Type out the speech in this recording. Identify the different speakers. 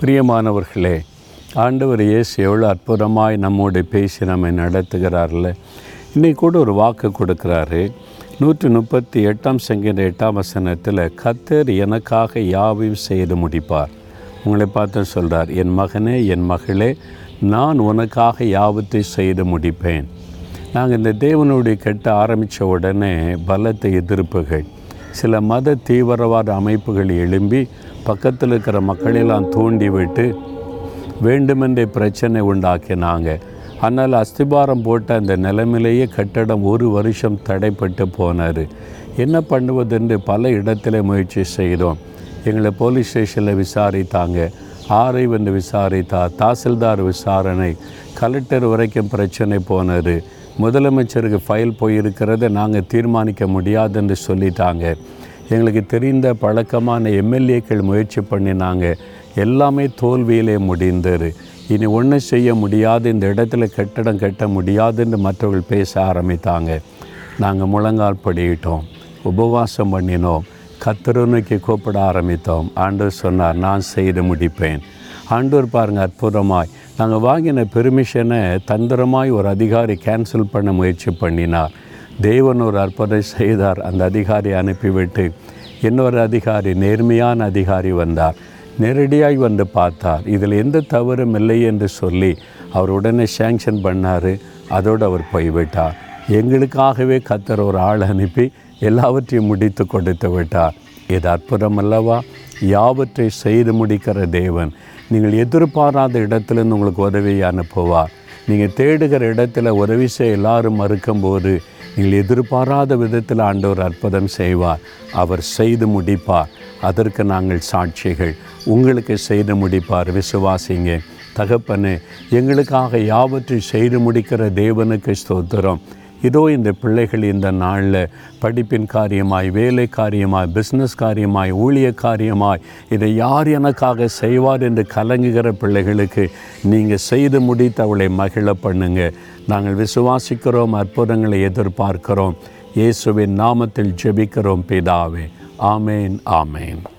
Speaker 1: பிரியமானவர்களே ஆண்டவர் இயேசு எவ்வளோ அற்புதமாய் நம்மோடு பேசி நம்மை நடத்துகிறார்ல. இன்னைக்கு கூட ஒரு வாக்கு கொடுக்குறாரு. நூற்றி முப்பத்தி எட்டாம் சங்கீத எட்டாம் வசனத்தில் கத்தர் எனக்காக யாவையும் செய்து முடிப்பார். உங்களை பார்த்து சொல்கிறார் என் மகனே என் மகளே நான் உனக்காக யாவத்தை செய்து முடிப்பேன். நாங்கள் இந்த தேவனுடைய கெட்ட ஆரம்பித்த உடனே பலத்த எதிர்ப்புகள் சில மத தீவிரவாத அமைப்புகள் எழும்பி பக்கத்தில் இருக்கிற மக்களெல்லாம் தூண்டி விட்டு வேண்டுமென்றே பிரச்சனை உண்டாக்கினாங்க. ஆனால் அஸ்திபாரம் போட்ட அந்த நிலைமையிலேயே கட்டடம் ஒரு வருஷம் தடைப்பட்டு போனார் என்ன பண்ணுவதென்று பல இடத்துல முயற்சி செய்தோம். எங்களை போலீஸ் ஸ்டேஷனில் விசாரித்தாங்க. ஆரை வந்து விசாரித்தா தாசில்தார் விசாரணை கலெக்டர் வரைக்கும் பிரச்சனை போனார் முதலமைச்சருக்கு ஃபைல் போயிருக்கிறத நாங்கள் தீர்மானிக்க முடியாதுன்னு சொல்லிட்டாங்க. எங்களுக்கு தெரிந்த பழக்கமான எம்எல்ஏக்கள் முயற்சி பண்ணினாங்க. எல்லாமே தோல்வியிலே முடிந்தது. இனி ஒன்றும் செய்ய முடியாது இந்த இடத்துல கட்டடம் கட்ட முடியாதுன்னு மற்றவர்கள் பேச ஆரம்பித்தாங்க. நாங்கள் முழங்கால் படிக்கிட்டோம் உபவாசம் பண்ணினோம் கத்தருனுக்கு கூப்பிட ஆரம்பித்தோம். ஆண்டு சொன்னார் நான் செய்து முடிப்பேன். ஆண்டவர் பாருங்கள் அற்புதமாய். நாங்கள் வாங்கின பெர்மிஷனை தந்திரமாய் ஒரு அதிகாரி கேன்சல் பண்ண முயற்சி பண்ணினார். தேவன் ஒரு அற்புதம் செய்தார். அந்த அதிகாரி அனுப்பிவிட்டு இன்னொரு அதிகாரி நேர்மையான அதிகாரி வந்தார். நேரடியாய் வந்து பார்த்தார். இதில் எந்த தவறும் இல்லை என்று சொல்லி அவர் உடனே சேங்ஷன் பண்ணார். அதோடு அவர் போய்விட்டார். எங்களுக்காகவே கத்தர் ஒரு ஆள் அனுப்பி எல்லாவற்றையும் முடித்து கொடுத்து விட்டார். இது அற்புதம் அல்லவா? யாவற்றை செய்து முடிக்கிற தேவன். நீங்கள் எதிர்பாராத இடத்துலேருந்து உங்களுக்கு உதவியை அனுப்புவார். நீங்கள் தேடுகிற இடத்துல உதவி செய்ய எல்லாரும் மறுக்கும்போது நீங்கள் எதிர்பாராத விதத்தில் ஆண்டவர் அற்புதம் செய்வார். அவர் செய்து முடிப்பார். அதற்கு நாங்கள் சாட்சிகள். உங்களுக்கு செய்து முடிப்பார். விசுவாசிங்க. தகப்பனு எங்களுக்காக யாவற்றை செய்து முடிக்கிற தேவனுக்கு ஸ்தோத்திரம். இதோ இந்த பிள்ளைகள் இந்த நாளில் படிப்பின் காரியமாய் வேலை காரியமாய் பிஸ்னஸ் காரியமாய் ஊழிய காரியமாய் இதை யார் எனக்காக செய்வார் என்று கலங்குகிற பிள்ளைகளுக்கு நீங்கள் செய்து முடித்து அவளை மகிழ பண்ணுங்க. நாங்கள் விசுவாசிக்கிறோம் அற்புதங்களை எதிர்பார்க்கிறோம். இயேசுவின் நாமத்தில் ஜெபிக்கிறோம் பிதாவே. ஆமேன் ஆமேன்.